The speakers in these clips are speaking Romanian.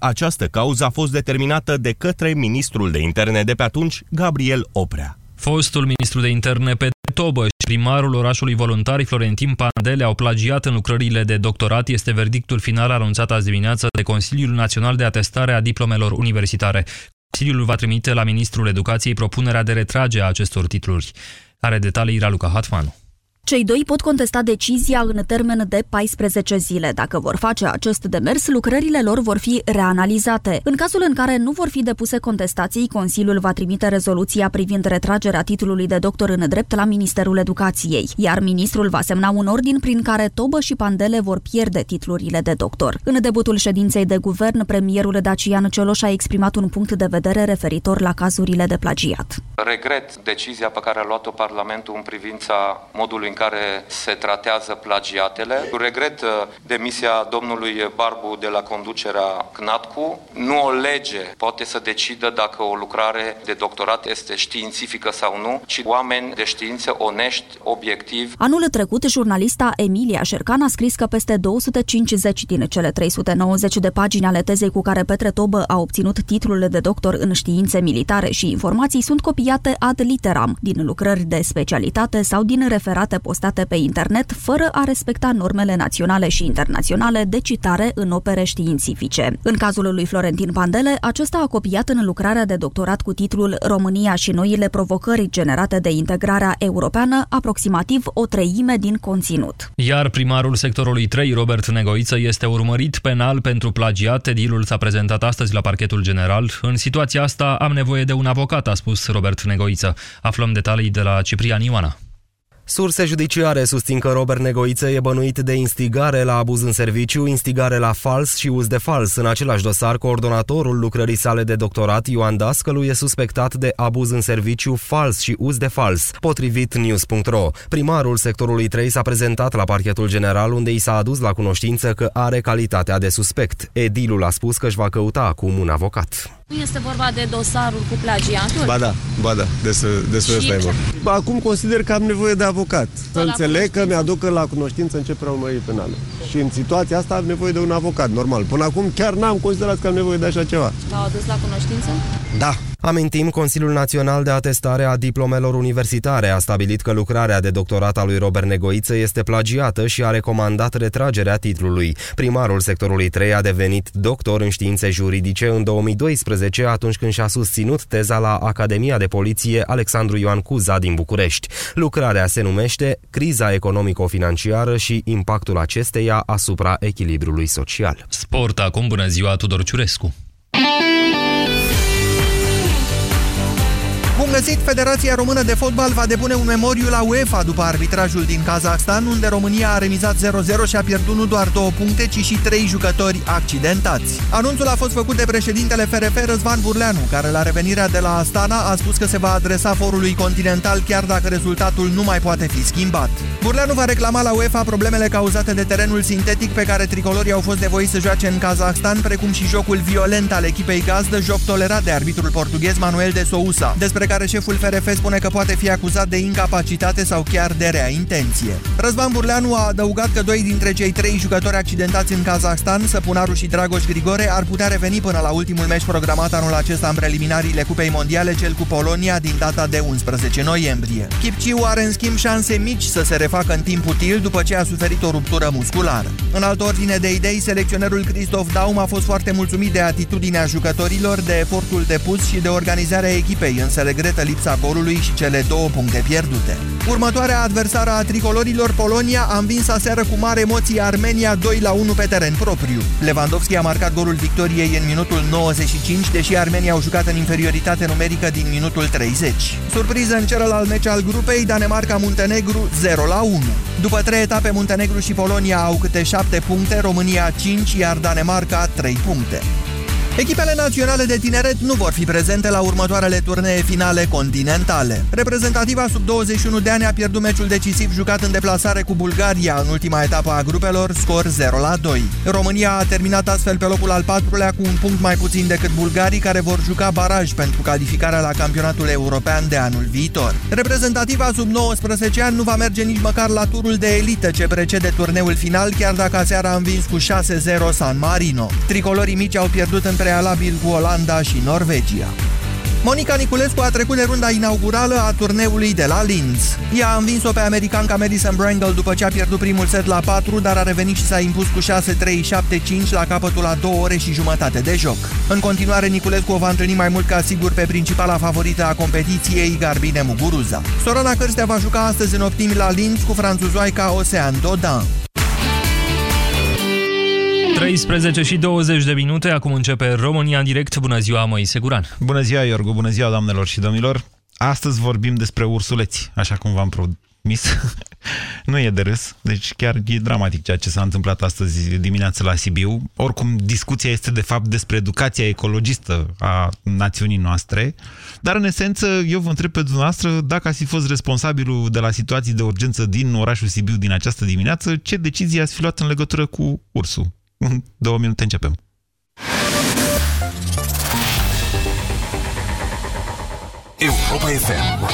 Această cauză a fost determinată de către ministrul de interne de pe atunci, Gabriel Oprea. Fostul ministru de interne pe Tobă și primarul orașului voluntari Florentin Pandele au plagiat în lucrările de doctorat. Este verdictul final anunțat azi dimineață de Consiliul Național de Atestare a Diplomelor Universitare. Consiliul va trimite la ministrul educației propunerea de retrage a acestor titluri. Are detalii Raluca Hatmanu. Cei doi pot contesta decizia în termen de 14 zile. Dacă vor face acest demers, lucrările lor vor fi reanalizate. În cazul în care nu vor fi depuse contestații, Consiliul va trimite rezoluția privind retragerea titlului de doctor în drept la Ministerul Educației, iar ministrul va semna un ordin prin care Tobă și Pandele vor pierde titlurile de doctor. În debutul ședinței de guvern, premierul Dacian Cioloș a exprimat un punct de vedere referitor la cazurile de plagiat. Regret decizia pe care a luat-o Parlamentul în privința modului în care se tratează plagiatele. Regret uh, demisia domnului Barbu de la conducerea CNATCU. Nu o lege poate să decidă dacă o lucrare de doctorat este științifică sau nu, ci oameni de știință onești, obiectivi. Anul trecut, jurnalista Emilia Șercan a scris că peste 250 din cele 390 de pagini ale tezei cu care Petre Tobă a obținut titlul de doctor în științe militare și informații sunt copiate ad literam din lucrări de specialitate sau din referate postate pe internet fără a respecta normele naționale și internaționale de citare în opere științifice. În cazul lui Florentin Pandele, acesta a copiat în lucrarea de doctorat cu titlul România și noile provocări generate de integrarea europeană aproximativ o treime din conținut. Iar primarul sectorului 3, Robert Negoiță, este urmărit penal pentru plagiat. Edilul s-a prezentat astăzi la parchetul general. În situația asta am nevoie de un avocat, a spus Robert Negoiță. Aflăm detalii de la Ciprian Ioana. Surse judiciare susțin că Robert Negoiță e bănuit de instigare la abuz în serviciu, instigare la fals și uz de fals. În același dosar, coordonatorul lucrării sale de doctorat, Ioan Dascălu, e suspectat de abuz în serviciu fals și uz de fals, potrivit news.ro. Primarul sectorului 3 s-a prezentat la parchetul general unde i s-a adus la cunoștință că are calitatea de suspect. Edilul a spus că își va căuta acum un avocat. Nu este vorba de dosarul cu plagiatul? Ba da, ba da, despre, despre asta e vorba. Acum consider că am nevoie de avocat. Să înțeleg că mi-aduc la cunoștință începerea urmării penale. Și în situația asta am nevoie de un avocat, normal. Până acum chiar n-am considerat că am nevoie de așa ceva. V-au adus la cunoștință? Da. Amintim, Consiliul Național de Atestare a Diplomelor Universitare a stabilit că lucrarea de doctorat a lui Robert Negoiță este plagiată și a recomandat retragerea titlului. Primarul sectorului 3 a devenit doctor în științe juridice în 2012, atunci când și-a susținut teza la Academia de Poliție Alexandru Ioan Cuza din București. Lucrarea se numește Criza economico-financiară și impactul acesteia asupra echilibrului social. Sport acum, bună ziua, Tudor Ciurescu! Bun găsit! Federația Română de Fotbal va depune un memoriu la UEFA după arbitrajul din Kazakhstan, unde România a remizat 0-0 și a pierdut nu doar două puncte, ci și trei jucători accidentați. Anunțul a fost făcut de președintele FRF Răzvan Burleanu, care la revenirea de la Astana a spus că se va adresa forului continental chiar dacă rezultatul nu mai poate fi schimbat. Burleanu va reclama la UEFA problemele cauzate de terenul sintetic pe care tricolorii au fost nevoiți să joace în Kazakhstan, precum și jocul violent al echipei gazdă, joc tolerat de arbitrul portughez Manuel de Sousa, despre care șeful FRF spune că poate fi acuzat de incapacitate sau chiar de rea intenție. Răzvan Burleanu a adăugat că doi dintre cei trei jucători accidentați în Kazahstan, Săpunaru și Dragoș Grigore, ar putea reveni până la ultimul meci programat anul acesta în preliminariile Cupei Mondiale, cel cu Polonia, din data de 11 noiembrie. Chipciu are în schimb șanse mici să se refacă în timp util după ce a suferit o ruptură musculară. În altă ordine de idei, selecționerul Christoph Daum a fost foarte mulțumit de atitudinea jucătorilor, de efortul depus și de organizarea echipei, însă regretă lipsa golului și cele două puncte pierdute. Următoarea adversară a tricolorilor, Polonia, a învins aseară cu mare emoție Armenia 2 la 1 pe teren propriu. Lewandowski a marcat golul victoriei în minutul 95, deși Armenia au jucat în inferioritate numerică din minutul 30. Surpriză în celălalt meci al grupei, Danemarca-Muntenegru 0 la 1. După trei etape, Muntenegru și Polonia au câte 7 puncte, România 5, iar Danemarca 3 puncte. Echipele naționale de tineret nu vor fi prezente la următoarele turnee finale continentale. Reprezentativa sub 21 de ani a pierdut meciul decisiv jucat în deplasare cu Bulgaria în ultima etapă a grupelor, scor 0 la 2. România a terminat astfel pe locul al patrulea cu un punct mai puțin decât bulgarii care vor juca baraj pentru calificarea la campionatul european de anul viitor. Reprezentativa sub 19 ani nu va merge nici măcar la turul de elită ce precede turneul final, chiar dacă aseară a învins cu 6-0 San Marino. Tricolorii mici au pierdut în prealabil cu Olanda și Norvegia. Monica Niculescu a trecut de runda inaugurală a turneului de la Linz. Ea a învins-o pe americanca Madison Brangle după ce a pierdut primul set la 4, dar a revenit și s-a impus cu 6-3-7-5 la capătul a 2 ore și jumătate de joc. În continuare, Niculescu o va întâlni mai mult ca sigur pe principala favorită a competiției, Garbine Muguruza. Sorana Cârstea va juca astăzi în optimi la Linz cu franțuzoaica Ocean Dodin. 13 și 20 de minute, acum începe România în direct. Bună ziua, Moise Guran. Bună ziua, Iorgu, bună ziua, doamnelor și domnilor. Astăzi vorbim despre ursuleți, așa cum v-am promis. nu e de râs, deci chiar e dramatic ceea ce s-a întâmplat astăzi dimineață la Sibiu. Oricum, discuția este de fapt despre educația ecologistă a națiunii noastre, dar în esență eu vă întreb pe dumneavoastră dacă ați fi fost responsabilul de la situații de urgență din orașul Sibiu din această dimineață, ce decizie ați fi luat în legătură cu ursul? În două minute începem. Europa FM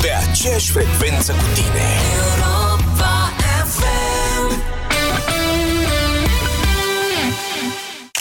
Pe aceeași frecvență cu tine Europa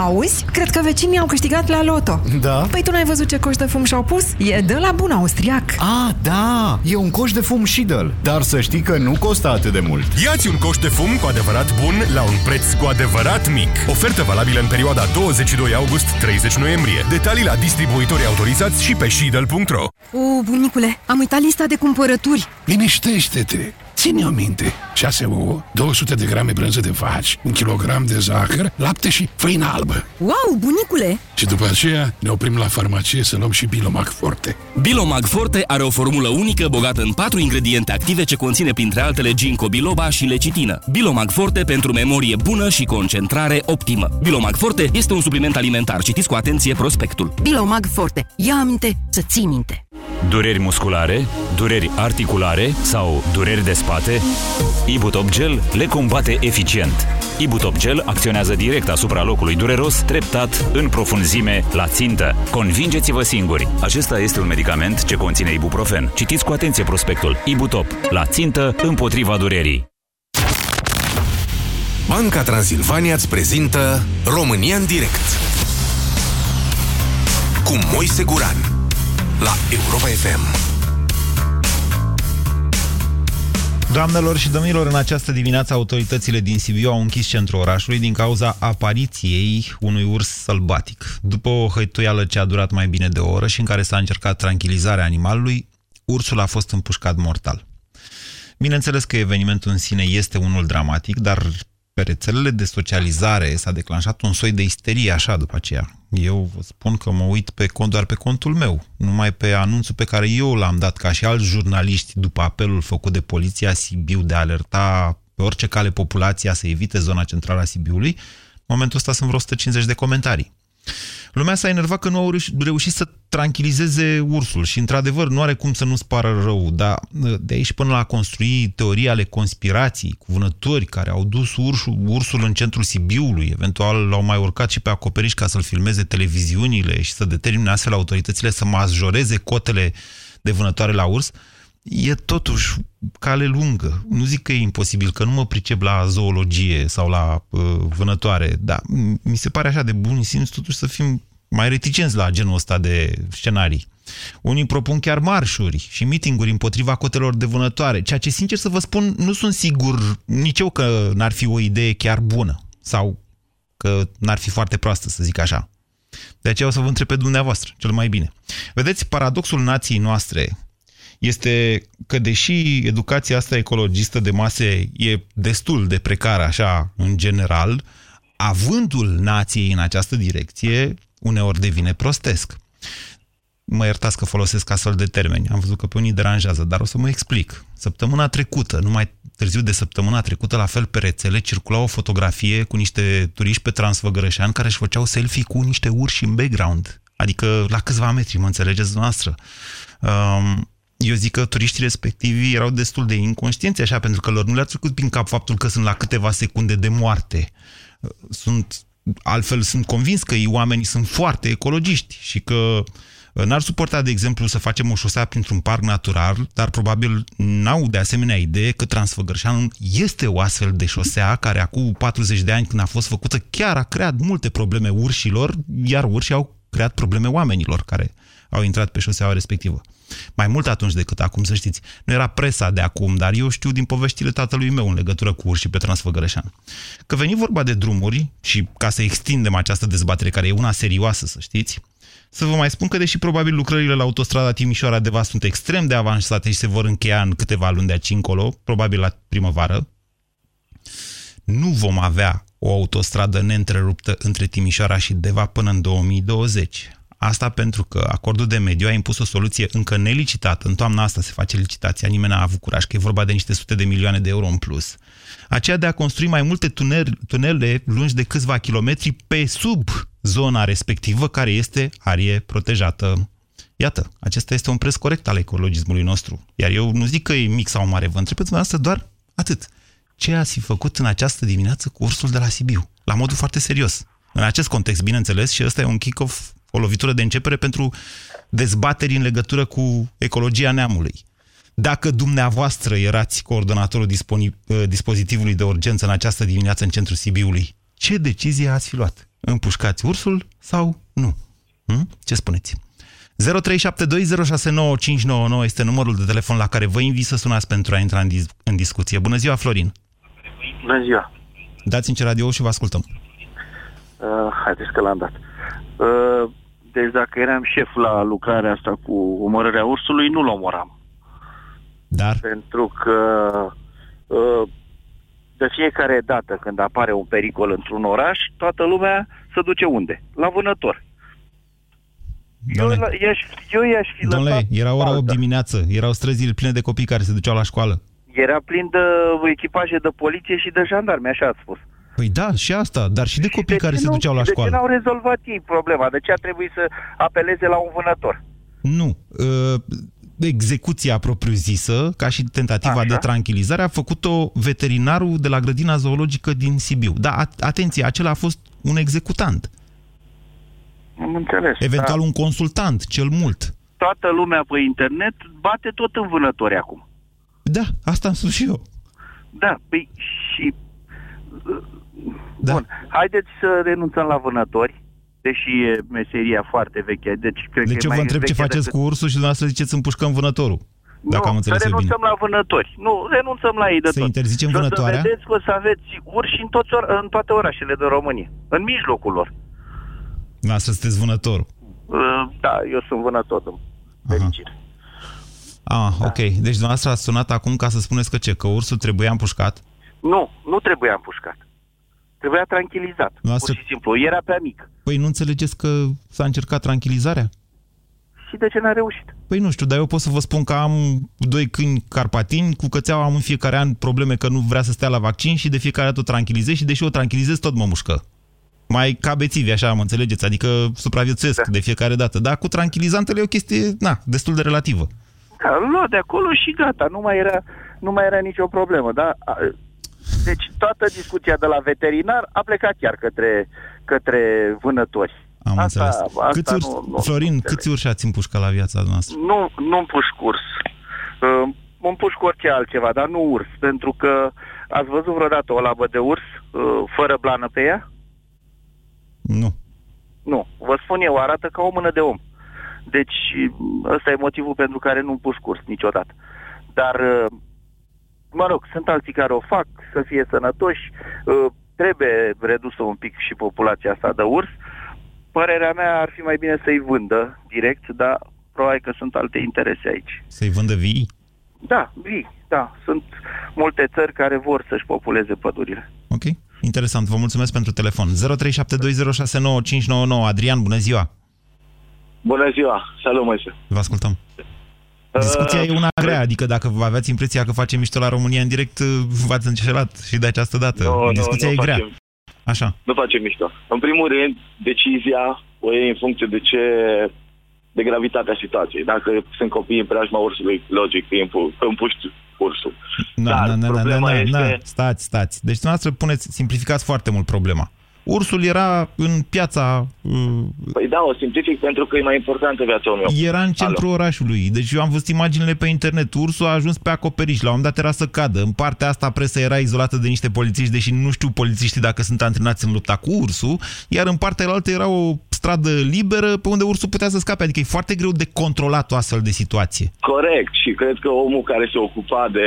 Auzi? Cred că vecinii au câștigat la loto. Da? Păi tu n-ai văzut ce coș de fum și-au pus? E de la bun austriac. Ah, da! E un coș de fum Shidel. Dar să știi că nu costă atât de mult. Iați un coș de fum cu adevărat bun la un preț cu adevărat mic. Ofertă valabilă în perioada 22 august-30 noiembrie. Detalii la distribuitorii autorizați și pe shidel.ro O, bunicule, am uitat lista de cumpărături. Liniștește-te! Ține-o minte. 6 ouă, 200 de grame brânză de vaci, un kilogram de zahăr, lapte și făină albă. Wow, bunicule! Și după aceea ne oprim la farmacie să luăm și Bilomag Forte. Bilomag Forte are o formulă unică bogată în patru ingrediente active ce conține printre altele ginkgo biloba și lecitină. Bilomag Forte pentru memorie bună și concentrare optimă. Bilomag Forte este un supliment alimentar. Citiți cu atenție prospectul. Bilomag Forte. Ia aminte să ții minte. Dureri musculare, dureri articulare sau dureri de spate? Ibutop Gel le combate eficient. Ibutop Gel acționează direct asupra locului dureros, treptat, în profunzime, la țintă. Convingeți-vă singuri! Acesta este un medicament ce conține ibuprofen. Citiți cu atenție prospectul. Ibutop. La țintă, împotriva durerii. Banca Transilvania îți prezintă România în direct cu Moise Guran la Europa FM. Doamnelor și domnilor, în această dimineață autoritățile din Sibiu au închis centrul orașului din cauza apariției unui urs sălbatic. După o hăituială ce a durat mai bine de o oră și în care s-a încercat tranquilizarea animalului, ursul a fost împușcat mortal. Bineînțeles că evenimentul în sine este unul dramatic, dar pe rețelele de socializare s-a declanșat un soi de isterie așa după aceea. Eu vă spun că mă uit pe cont doar pe contul meu, numai pe anunțul pe care eu l-am dat ca și alți jurnaliști după apelul făcut de poliția Sibiu de a alerta pe orice cale populația să evite zona centrală a Sibiului. În momentul ăsta sunt vreo 150 de comentarii. Lumea s-a enervat că nu au reușit să tranquilizeze ursul și, într-adevăr, nu are cum să nu spară rău, dar de aici până la a construi teorii ale conspirației, cu vânători care au dus ursul, ursul în centrul Sibiului, eventual l-au mai urcat și pe acoperiș ca să-l filmeze televiziunile și să determine astfel autoritățile să majoreze cotele de vânătoare la urs, e totuși cale lungă. Nu zic că e imposibil, că nu mă pricep la zoologie sau la uh, vânătoare, dar mi se pare așa de bun simț totuși să fim mai reticenți la genul ăsta de scenarii. Unii propun chiar marșuri și mitinguri împotriva cotelor de vânătoare, ceea ce, sincer să vă spun, nu sunt sigur nici eu că n-ar fi o idee chiar bună sau că n-ar fi foarte proastă, să zic așa. De aceea o să vă întreb pe dumneavoastră, cel mai bine. Vedeți, paradoxul nației noastre este că deși educația asta ecologistă de mase e destul de precară așa în general, avântul nației în această direcție uneori devine prostesc. Mă iertați că folosesc astfel de termeni, am văzut că pe unii deranjează, dar o să mă explic. Săptămâna trecută, numai târziu de săptămâna trecută, la fel pe rețele, circula o fotografie cu niște turiști pe Transfăgărășan care își făceau selfie cu niște urși în background, adică la câțiva metri, mă înțelegeți noastră. Um, eu zic că turiștii respectivi erau destul de inconștienți așa, pentru că lor nu le-a trecut prin cap faptul că sunt la câteva secunde de moarte. Sunt, altfel sunt convins că ei oamenii sunt foarte ecologiști și că n-ar suporta, de exemplu, să facem o șosea printr-un parc natural, dar probabil n-au de asemenea idee că Transfăgărșanul este o astfel de șosea care acum 40 de ani când a fost făcută chiar a creat multe probleme urșilor, iar urșii au creat probleme oamenilor care au intrat pe șoseaua respectivă. Mai mult atunci decât acum, să știți. Nu era presa de acum, dar eu știu din poveștile tatălui meu în legătură cu urși pe Transfăgărășan. Că veni vorba de drumuri și ca să extindem această dezbatere, care e una serioasă, să știți, să vă mai spun că, deși probabil lucrările la autostrada Timișoara-Deva sunt extrem de avansate și se vor încheia în câteva luni de aici încolo, probabil la primăvară, nu vom avea o autostradă neîntreruptă între Timișoara și Deva până în 2020. Asta pentru că acordul de mediu a impus o soluție încă nelicitată. În toamna asta se face licitația, nimeni n-a avut curaj, că e vorba de niște sute de milioane de euro în plus. Aceea de a construi mai multe tunele, tunele lungi de câțiva kilometri pe sub zona respectivă, care este arie protejată. Iată, acesta este un preț corect al ecologismului nostru. Iar eu nu zic că e mic sau mare, vă întreb pe dumneavoastră doar atât. Ce ați fi făcut în această dimineață cu ursul de la Sibiu? La modul foarte serios. În acest context, bineînțeles, și ăsta e un kick-off o lovitură de începere pentru dezbateri în legătură cu ecologia neamului. Dacă dumneavoastră erați coordonatorul ă, dispozitivului de urgență în această dimineață în centrul Sibiului, ce decizie ați fi luat? Împușcați ursul sau nu? Hm? Ce spuneți? 0372069599 este numărul de telefon la care vă invit să sunați pentru a intra în, dis- în discuție. Bună ziua, Florin! Bună ziua! Dați în radio și vă ascultăm. Uh, haideți că l-am dat. Uh, deci dacă eram șef la lucrarea asta cu omorârea ursului, nu-l omoram. Dar? Pentru că uh, de fiecare dată când apare un pericol într-un oraș, toată lumea se duce unde? La vânător. Eu, i-aș, eu i-aș fi Domnule, lăsat era ora 8 dimineață, erau străzile pline de copii care se duceau la școală. Era plin de echipaje de poliție și de jandarmi, așa ați spus. Păi da, și asta, dar și de copii de care se duceau la școală. De ce n-au rezolvat ei problema? De ce a trebuit să apeleze la un vânător? Nu. Uh, execuția propriu-zisă, ca și tentativa Așa. de tranquilizare, a făcut-o veterinarul de la grădina zoologică din Sibiu. Da, atenție, acela a fost un executant. Am înțeles. Eventual da. un consultant, cel mult. Toată lumea pe internet bate tot în vânători acum. Da, asta am spus și eu. Da, păi și da. Bun. Haideți să renunțăm la vânători, deși e meseria foarte veche. Deci, cred deci că eu vă întreb ce faceți decât... cu ursul și dumneavoastră ziceți împușcăm vânătorul. Dacă nu, am să renunțăm bine. la vânători. Nu, renunțăm la ei de să tot. interzicem vânătoarea? Să vedeți că o să aveți urși în, toți or- în toate orașele de România. În mijlocul lor. Dumneavoastră sunteți vânătorul. Uh, da, eu sunt vânător, în fericire. Ah, da. ok. Deci dumneavoastră ați sunat acum ca să spuneți că ce? Că ursul trebuia împușcat? Nu, nu trebuia împușcat. Trebuia tranquilizat. Noastră... Pur și simplu. Era prea mic. Păi nu înțelegeți că s-a încercat tranquilizarea? Și de ce n-a reușit? Păi nu știu, dar eu pot să vă spun că am doi câini carpatini, cu cățeaua am în fiecare an probleme că nu vrea să stea la vaccin și de fiecare dată o tranquilizez și deși o tranquilizez tot mă mușcă. Mai ca bețivi, așa, mă înțelegeți? Adică supraviețuiesc da. de fiecare dată. Dar cu tranquilizantele e o chestie, na, destul de relativă. Da, lua de acolo și gata, nu mai era, nu mai era nicio problemă, da? Deci toată discuția de la veterinar a plecat chiar către, către vânători. Am asta, înțeles. Asta câți urși, nu, nu, Florin, nu câți urși ați împușcat la viața noastră? Nu, nu împușc curs. Uh, împușc orice altceva, dar nu urs, pentru că ați văzut vreodată o labă de urs uh, fără blană pe ea? Nu. Nu. Vă spun eu, arată ca o mână de om. Deci ăsta e motivul pentru care nu împușc urs niciodată. Dar, uh, mă rog, sunt alții care o fac, să fie sănătoși, uh, trebuie redusă un pic și populația asta de urs. Părerea mea ar fi mai bine să-i vândă direct, dar probabil că sunt alte interese aici. Să-i vândă vii? Da, vii, da. Sunt multe țări care vor să-și populeze pădurile. Ok, interesant. Vă mulțumesc pentru telefon. 0372069599. Adrian, bună ziua! Bună ziua! Salut, Moise! Vă ascultăm. Discuția uh, e una grea, adică dacă vă aveați impresia că facem mișto la România în direct, v-ați înșelat și de această dată. Nu, Discuția nu, e nu grea. Facem, Așa. Nu facem mișto. În primul rând, decizia o e în funcție de ce de gravitatea situației. Dacă sunt copii în preajma ursului, logic, îi împuști ursul. Na, Dar na, na, na, problema na, na, este- na. Stați, stați. Deci dumneavoastră puneți, simplificați foarte mult problema. Ursul era în piața... uh, Păi da, o simplific pentru că e mai importantă viața unui om. Era în centrul Alo. orașului. Deci eu am văzut imaginile pe internet. Ursul a ajuns pe acoperiș. La un moment dat era să cadă. În partea asta presa era izolată de niște polițiști, deși nu știu polițiștii dacă sunt antrenați în lupta cu ursul. Iar în partea altă era o stradă liberă pe unde ursul putea să scape. Adică e foarte greu de controlat o astfel de situație. Corect și cred că omul care se ocupa de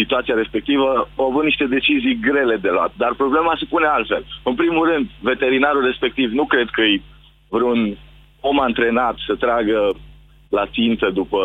situația respectivă a avut niște decizii grele de luat. Dar problema se pune altfel. În primul rând, veterinarul respectiv nu cred că e vreun om antrenat să tragă la țintă după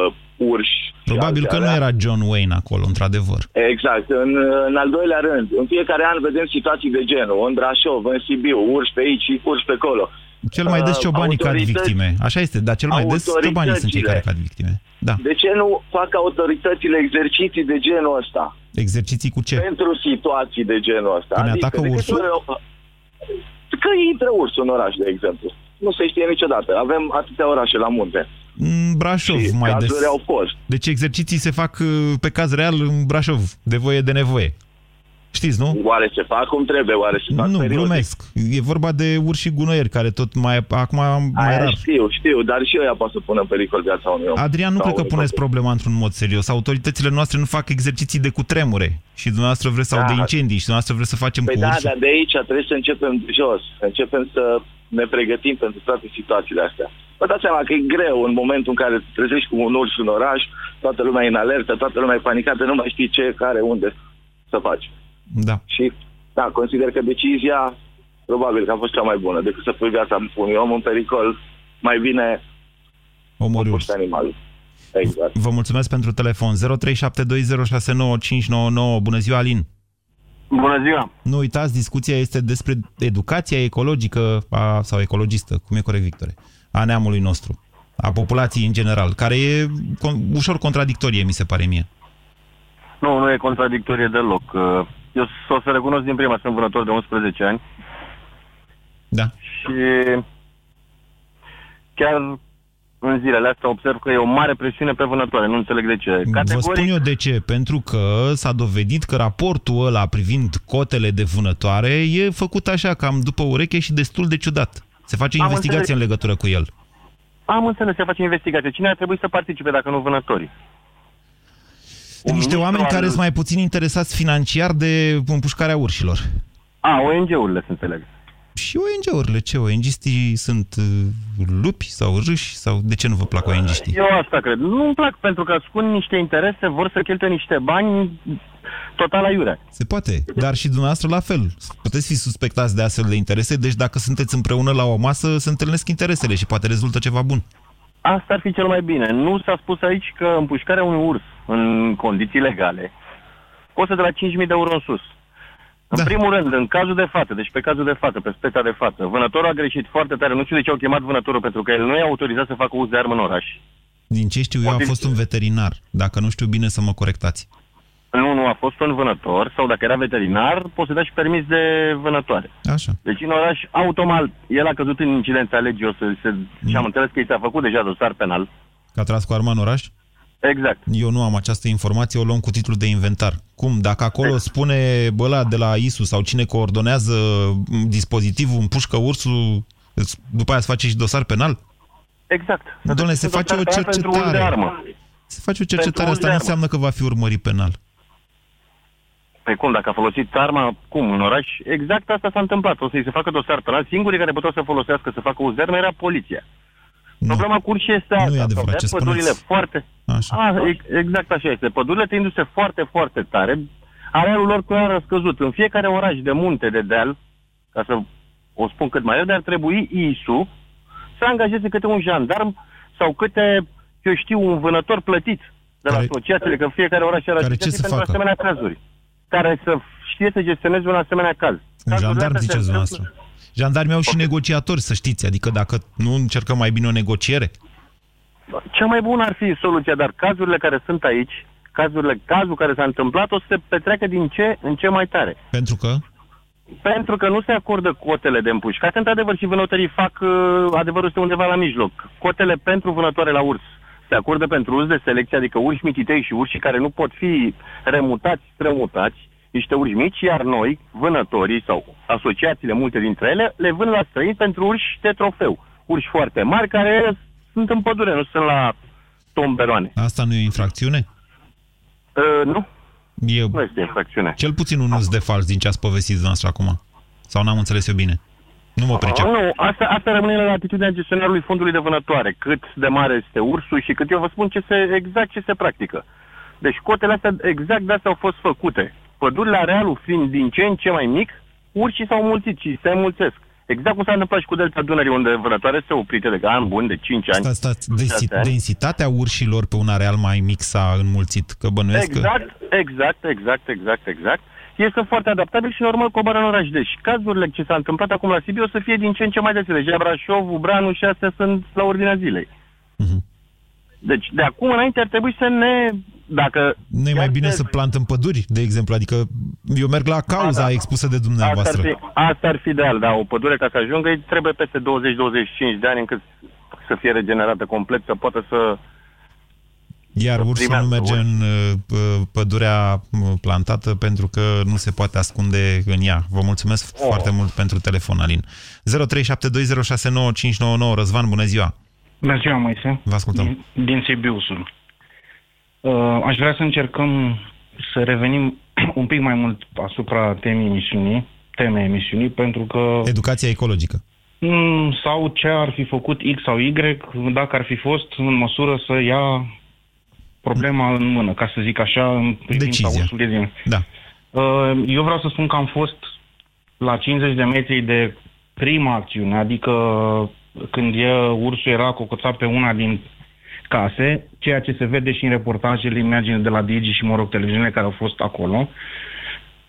urși. și Probabil alte că nu alea. era John Wayne acolo, într-adevăr. Exact. În, în al doilea rând, în fiecare an vedem situații de genul. În Brașov, în Sibiu, urși pe aici și urși pe acolo. Cel mai des Uh, ciobanii cad autorități- victime. Așa este, dar cel mai des ciobanii sunt cei care cad victime. Da. De ce nu fac autoritățile exerciții de genul ăsta? Exerciții cu ce? Pentru situații de genul ăsta. Că ne Adică, atacă de câte ursul? ori- Că intră ursul în oraș, de exemplu. Nu se știe niciodată. Avem atâtea orașe la munte. În Brașov Și mai des. cazuri au fost. Deci exerciții se fac uh, pe caz real în Brașov, de voie de nevoie. Știți, nu? Oare se fac cum trebuie? Oare se fac Nu, periodic? glumesc. E vorba de urși gunoieri, care tot mai, acum mai Aia rar. știu, știu, dar și eu pot să pună în pericol viața unui om. Adrian, nu Sau cred că unui puneți copil. problema într-un mod serios. Autoritățile noastre nu fac exerciții de cutremure și dumneavoastră vreți sau Da. de incendii și dumneavoastră vreți să facem Păi cu da, urși. dar de aici trebuie să începem jos. Să începem să ne pregătim pentru toate situațiile astea. Vă dați seama că e greu în momentul în care te trezești cu un urs în oraș, toată lumea e în alertă, toată lumea e panicată, nu mai știi ce, care, unde să faci. Da. Și da, consider că decizia probabil că a fost cea mai bună. Decât să pui viața unui om în pericol, mai bine Omori urs. animal. Exact. Vă mulțumesc pentru telefon. 0372069599. Bună ziua, Alin! Bună ziua! Nu uitați, discuția este despre educația ecologică a, sau ecologistă, cum e corect, Victor, a neamului nostru, a populației în general, care e con, ușor contradictorie, mi se pare mie. Nu, nu e contradictorie deloc. Uh, Eu o să recunosc din prima, sunt vânător de 11 ani. Da. Și chiar în zilele astea observ că e o mare presiune pe vânătoare. Nu înțeleg de ce. Vă spun eu de ce. Pentru că s-a dovedit că raportul ăla privind cotele de vânătoare e făcut așa, cam după ureche și destul de ciudat. Se face Am investigație înțeles. în legătură cu el. Am înțeles, se face investigație. Cine ar trebui să participe dacă nu vânătorii? Niște oameni care sunt mai puțin interesați financiar de împușcarea urșilor. A, ONG-urile, să înțeleg. Și ONG-urile, ce ONG-istii sunt uh, lupi sau râși? Sau de ce nu vă plac ONG-istii? Eu asta cred. Nu-mi plac pentru că ascund niște interese, vor să cheltuie niște bani total aiurea. Se poate, dar și dumneavoastră la fel. Puteți fi suspectați de astfel de interese, deci dacă sunteți împreună la o masă, se întâlnesc interesele și poate rezultă ceva bun. Asta ar fi cel mai bine. Nu s-a spus aici că împușcarea unui urs în condiții legale costă de la 5.000 de euro în sus. În primul rând, în cazul de față, deci pe cazul de față, pe speța de față, vânătorul a greșit foarte tare. Nu știu de ce au chemat vânătorul, pentru că el nu e autorizat să facă uz de armă în oraș. Din ce știu eu, a fost un veterinar. Dacă nu știu bine, să mă corectați. Nu, nu, a fost un vânător sau dacă era veterinar, poți să dai și permis de vânătoare. Așa. Deci în oraș, automat, el a căzut în incidența legii, o să se... și am înțeles că i s-a făcut deja dosar penal. Că a tras cu arma în oraș? Exact. Eu nu am această informație, o luăm cu titlul de inventar. Cum? Dacă acolo spune băla de la ISU sau cine coordonează m, dispozitivul, împușcă ursul, îți- după aia se face și dosar penal? Exact. Doamne, se Sunt face o dosar penal pentru uz de cercetare. armă. Se face o cercetare, asta nu înseamnă că va fi urmărit penal. Păi cum, dacă a folosit arma, cum, în oraș? Exact asta s-a întâmplat. O să-i se facă dosar penal. Singurii care puteau să folosească, să facă uz de armă era poliția. Nu. Problema curșii este asta. Nu e adevărat Avea ce pădurile spuneți. foarte... Așa. A, e- exact așa este. Pădurile tindu-se foarte, foarte tare. Arealul lor clar a scăzut. În fiecare oraș de munte, de deal, ca să o spun cât mai repede, ar trebui ISU să angajeze câte un jandarm sau câte, eu știu, un vânător plătit de la Care- asociațiile, că în fiecare oraș are Care ce asociații să pentru facă? asemenea cazuri. Care să știe să gestioneze un asemenea caz. Un Cazurile jandarm, astea se ziceți întâmplă- dumneavoastră. Jandarmii au și negociatori, să știți. Adică dacă nu încercăm mai bine o negociere, Cea mai bună ar fi soluția, dar cazurile care sunt aici, cazurile, cazul care s-a întâmplat, o să se petreacă din ce în ce mai tare. pentru că... Pentru că nu se acordă cotele de împușcat. Într-adevăr, și vânătorii fac, uh, adevărul este undeva la mijloc. Cotele pentru vânătoare la urs se acordă pentru uz de selecție, adică urși mititei și urși care nu pot fi remutați, strămutați, niște urși mici, iar noi, vânătorii sau asociațiile, multe dintre ele, le vând la străini pentru urși de trofeu. Urși foarte mari care sunt în pădure, nu sunt la tomberoane. Asta nu e o infracțiune? Uh, nu, E nu este infracțiune. cel puțin un uz de fals din ce ați povestit dumneavoastră acum. Sau n-am înțeles eu bine? Nu mă pricep. Nu, asta, asta rămâne la atitudinea gestionarului fondului de vânătoare. Cât de mare este ursul și cât eu vă spun ce se, exact ce se practică. Deci cotele astea exact de astea au fost făcute. Pădurile arealul fiind din ce în ce mai mic, urșii s-au mulțit și se mulțesc. Exact cum s-a întâmplat și cu Delta Dunării, unde vânătoare se oprite de ani buni, de 5 ani. Stați, stați, densi- șase ani. densitatea urșilor pe un areal mai mic s-a înmulțit, că bănuiesc că... Exact, exact, exact, exact, exact. Este foarte adaptabil și normal coboară în oraș. Deci cazurile ce s-a întâmplat acum la Sibiu o să fie din ce în ce mai dese. Deja Brașov, Branu și astea sunt la ordinea zilei. Mhm. Deci de acum înainte ar trebui să ne... Dacă Nu e mai bine să plantăm păduri, de exemplu? Adică eu merg la cauza da. expusă de Asta ar, dumneavoastră. fi, asta ar fi ideal, da. O pădure ca să ajungă îi trebuie peste 20-25 de ani încât să fie regenerată complet, să poată să... Iar ursul nu primească merge urs. în uh, p- pădurea uh, plantată pentru că nu se poate ascunde în ea. Vă mulțumesc Oh. foarte mult pentru telefon, Alin. 0372069599 Răzvan, bună ziua! Bună ziua, Moise. Vă ascultăm. Din, din Sibiu sunt. Uh, aș vrea să încercăm să revenim un pic mai mult asupra temei emisiunii, temei emisiunii, pentru că... Educația ecologică. Mm, sau ce ar fi făcut X sau Y dacă ar fi fost în măsură să ia problema în mână, ca să zic așa, în privința Decizia. ursului din... Da. Uh, Eu vreau să spun că am fost la 50 de metri de prima acțiune, adică când e, ursul era cocoțat pe una din case, ceea ce se vede și în reportajele, imagine de la Digi și, mă rog, televiziunile care au fost acolo.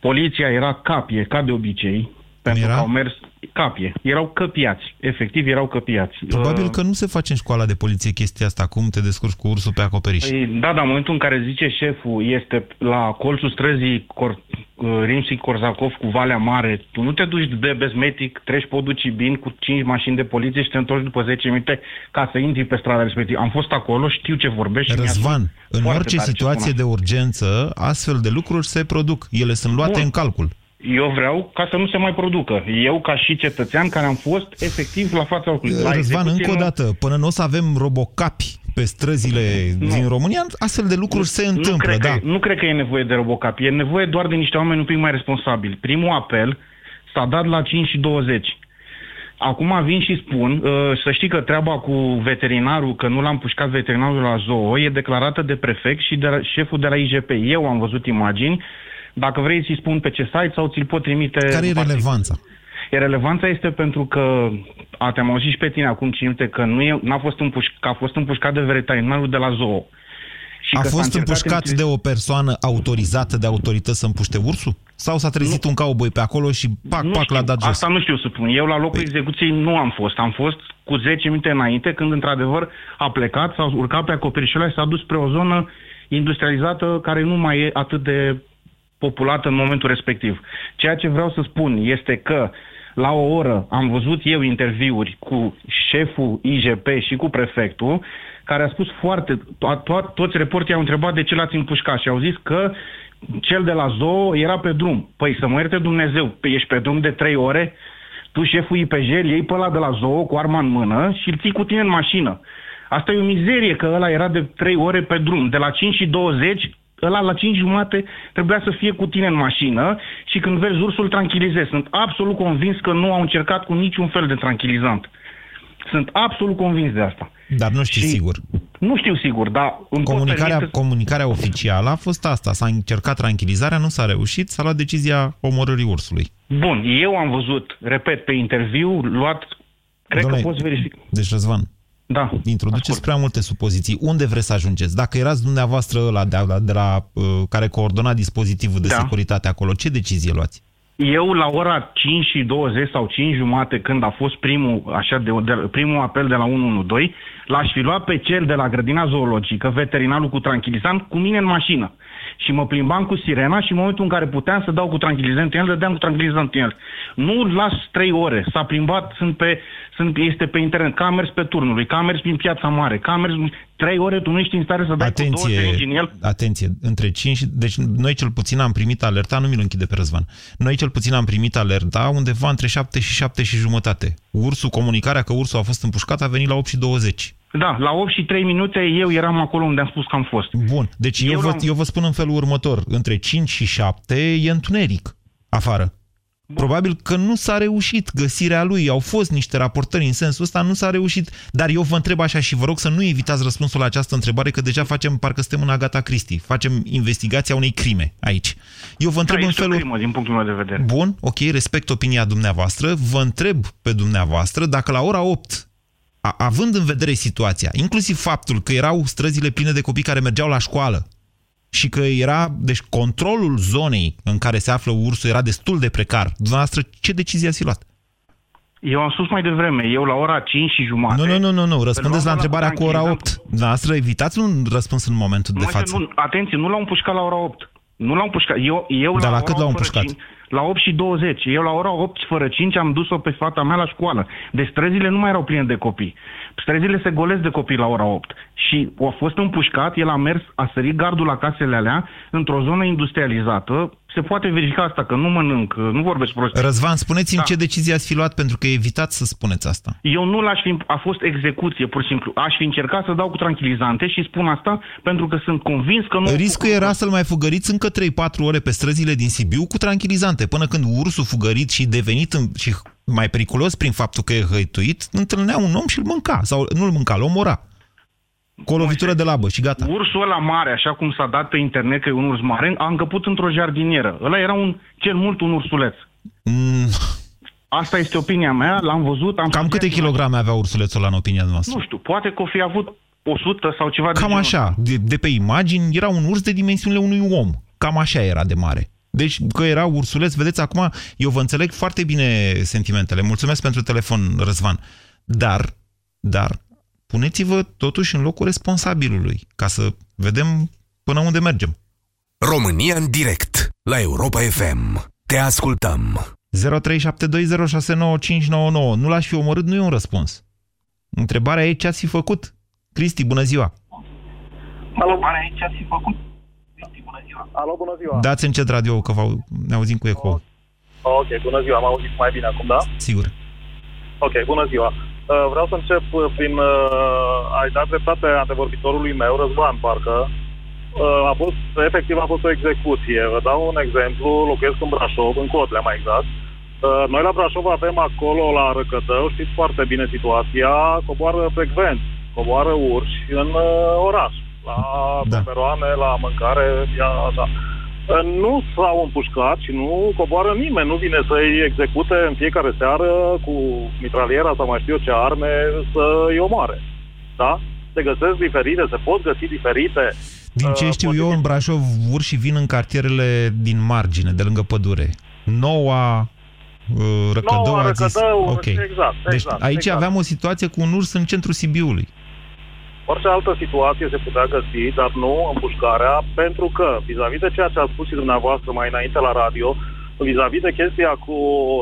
Poliția era capie, ca de obicei, pentru era? că au mers capie. Erau căpiați, efectiv erau căpiați. Probabil Uh, că nu se face în școala de poliție chestia asta. Cum te descurci cu ursul pe acoperiș? Păi, da, dar în momentul în care zice șeful este la colțul străzii Cor- uh, Rimsky-Korzakov cu Valea Mare, tu nu te duci de bezmetic, treci podul Cibin cu 5 mașini de poliție și te întorci după 10 minute ca să intri pe strada respectivă. Am fost acolo, știu ce vorbești. și Răzvan, mi-a în foarte orice tare ce situație spun de urgență, astfel de lucruri se produc. Ele sunt luate Bun. în calcul. Eu vreau ca să nu se mai producă. Eu, ca și cetățean care am fost efectiv la fața locului. La Răzvan, execuție încă o nu- dată, până nu o să avem robocapi pe străzile din România, astfel de lucruri se nu întâmplă, cred da. Că, nu cred că e nevoie de robocap. E nevoie doar de niște oameni un pic mai responsabili. Primul apel s-a dat la 5 și 20. Acum vin și spun, uh, să știi că treaba cu veterinarul, că nu l-am pușcat veterinarul la zoo, e declarată de prefect și de la, șeful de la IGP. Eu am văzut imagini. Dacă vrei să-i spun pe ce site sau ți-l pot trimite... Care e în parte- relevanța? E relevanța este pentru că, a, te-am auzit și pe tine acum 5 minute, că nu e, n-a fost împuș, că a fost împușcat de veterinarul de la zoo. Și A că s-a fost încercat împușcat în- de o persoană autorizată de autorități să împuște ursul? Sau s-a trezit un cowboy pe acolo și pac, Nu pac, știu, l-a dat jos? Asta nu știu să spun. Eu la locul execuției nu am fost. Am fost cu 10 minute înainte, când într-adevăr a plecat, s-a urcat pe acoperișul ăla și s-a dus spre o zonă industrializată care nu mai e atât de populată în momentul respectiv. Ceea ce vreau să spun este că la o oră am văzut eu interviuri cu șeful IGP și cu prefectul, care a spus foarte... To- to- toți reporterii au întrebat de ce l-ați împușcat și au zis că cel de la zoo era pe drum. Păi să mă ierte Dumnezeu, pe- ești pe drum de trei ore, tu șeful IPJ îl iei pe ăla de la zoo cu arma în mână și îl ții cu tine în mașină. Asta e o mizerie, că ăla era de 3 ore pe drum. De la 5 și 20, ăla la 5 jumate trebuia să fie cu tine în mașină și când vezi ursul, tranquilizezi. Sunt absolut convins că nu au încercat cu niciun fel de tranquilizant. Sunt absolut convins de asta. Dar nu știi Și- sigur. Nu știu sigur, dar... îmi pot Comunicarea, permite- comunicarea oficială a fost asta. S-a încercat tranquilizarea, nu s-a reușit, s-a luat decizia omorârii ursului. Bun, eu am văzut, repet, pe interviu, luat... Cred Dom'le, că poți verifica. Deci, Răzvan, Da. introduceți prea multe supoziții. Unde vreți să ajungeți? Dacă erați dumneavoastră ăla de, la, de la, uh, care coordona dispozitivul de Da. securitate acolo, ce decizie luați? Eu la ora 5 și 20 sau 5 jumate, când a fost primul, așa de, de, primul apel de la 112, l-aș fi luat pe cel de la grădina zoologică, veterinarul cu tranquilizant, cu mine în mașină. Și mă plimbam cu sirena și în momentul în care puteam să dau cu tranquilizant în el, dădeam cu tranquilizant în el. Nu las 3 ore. S-a plimbat, sunt pe, sunt, este pe internet, că a mers pe turnului, că a mers prin piața mare, că a mers 3 ore, tu nu ești în stare să dai cu două Atenție, seringi în el. atenție, între 5 și... Deci noi cel puțin am primit alerta, nu mi-l închide pe Răzvan. Noi cel puțin am primit alerta undeva între 7 și 7 și jumătate. Ursul, comunicarea că ursul a fost împușcat a venit la 8 și 20. Da, la 8 și 3 minute eu eram acolo unde am spus că am fost. Bun, deci eu, Eu vă, l-am- eu vă spun în felul următor. Între 5 și 7 e întuneric afară. Probabil că nu s-a reușit găsirea lui. Au fost niște raportări în sensul ăsta, nu s-a reușit. Dar eu vă întreb așa și vă rog să nu evitați răspunsul la această întrebare, că deja facem, parcă suntem în Agata Christie. Facem investigația unei crime aici. Eu vă întreb da, în este felul... o crimă, din punctul meu de vedere. Bun, ok, respect opinia dumneavoastră. Vă întreb pe dumneavoastră dacă la ora 8, a, având în vedere situația, inclusiv faptul că erau străzile pline de copii care mergeau la școală și că era, deci controlul zonei în care se află ursul era destul de precar, dumneavoastră ce decizie ați fi luat? Eu am spus mai devreme, eu la ora 5 și jumătate... Nu, nu, nu, nu, nu. răspundeți luam la ăla întrebarea cu cu ora tranquilizant. 8. Dumneavoastră evitați un răspuns în momentul de Mă, față. Nu, atenție, nu l-au împușcat la ora 8. Nu l-au împușcat. Eu, eu Dar la ora cât l-au 8 fără împușcat? 5, la 8 și 20. Eu la ora 8 fără 5 am dus-o pe fata mea la școală. Deci străzile nu mai erau pline de copii. Străzile se golesc de copii la ora 8. Și a fost împușcat, el a mers, a sărit gardul la casele alea, într-o zonă industrializată. Se poate verifica asta, că nu mănânc, nu vorbesc prost. Răzvan, spuneți-mi Da. ce decizie ați fi luat, pentru că evitați să spuneți asta. Eu nu l-aș fi, a fost execuție, pur și simplu. Aș fi încercat să dau cu tranquilizante și spun asta pentru că sunt convins că nu... Riscul era să-l mai fugăriți încă 3-4 ore pe străzile din Sibiu cu tranquilizante, până când ursul fugărit și devenit în, și mai periculos prin faptul că e hăituit, întâlnea un om și îl mânca. Sau nu-l mânca, îl omora. Cu o lovitură de labă și gata. Ursul ăla mare, așa cum s-a dat pe internet că e un urs mare, a încăput într-o jardinieră. Ăla era un, cel mult un ursuleț. Mm, Asta este opinia mea, l-am văzut. Am cam câte kilograme avea ursulețul ăla în opinia noastră? Nu știu, poate că o fi avut 100 sau ceva de Cam genul așa. De, de pe imagini era un urs de dimensiunile unui om. Cam așa era de mare. Deci că era ursuleț, vedeți, acum eu vă înțeleg foarte bine sentimentele. Mulțumesc pentru telefon, Răzvan. Dar, dar, puneți-vă totuși în locul responsabilului, ca să vedem până unde mergem. România în direct la Europa FM. Te ascultăm. 0372069599. Nu l-aș fi omorât, nu e un răspuns. Întrebarea e ce ați fi făcut. Cristi, bună ziua! Alo, ce ați fi făcut? Alo, bună ziua. Dați încet radio că vă- ne auzim cu eco. Ok, bună ziua, m-am auzit mai bine acum, da? Sigur. Ok, bună ziua. Uh, Vreau să încep uh, prin uh, a-i da dreptate antevorbitorului meu, Răzvan, parcă. Uh, A fost, efectiv, a fost o execuție. Vă dau un exemplu, locuiesc în Brașov, în Cotlea mai exact. Uh, Noi la Brașov avem acolo, la Răcătău, știți foarte bine situația, coboară frecvent, coboară urși în uh, oraș, la da. peroane, la mâncare, ia, așa. Uh, Nu s-au împușcat și nu coboară nimeni, nu vine să-i execute în fiecare seară cu mitraliera sau mai știu eu ce arme să-i omoare. Da? Se găsesc diferite, se pot găsi diferite. Din ce Uh, știu eu, în Brașov urși vin în cartierele din margine, de lângă pădure. Noua, uh, Răcădău, Noua, a zis... Răcădău, Ok. exact, Deci exact, aici exact. aveam o situație cu un urs în centrul Sibiului. Orice altă situație se putea găsi, dar nu împușcarea, pentru că, vis-a-vis de ceea ce a spus și dumneavoastră mai înainte la radio, vis-a-vis de chestia cu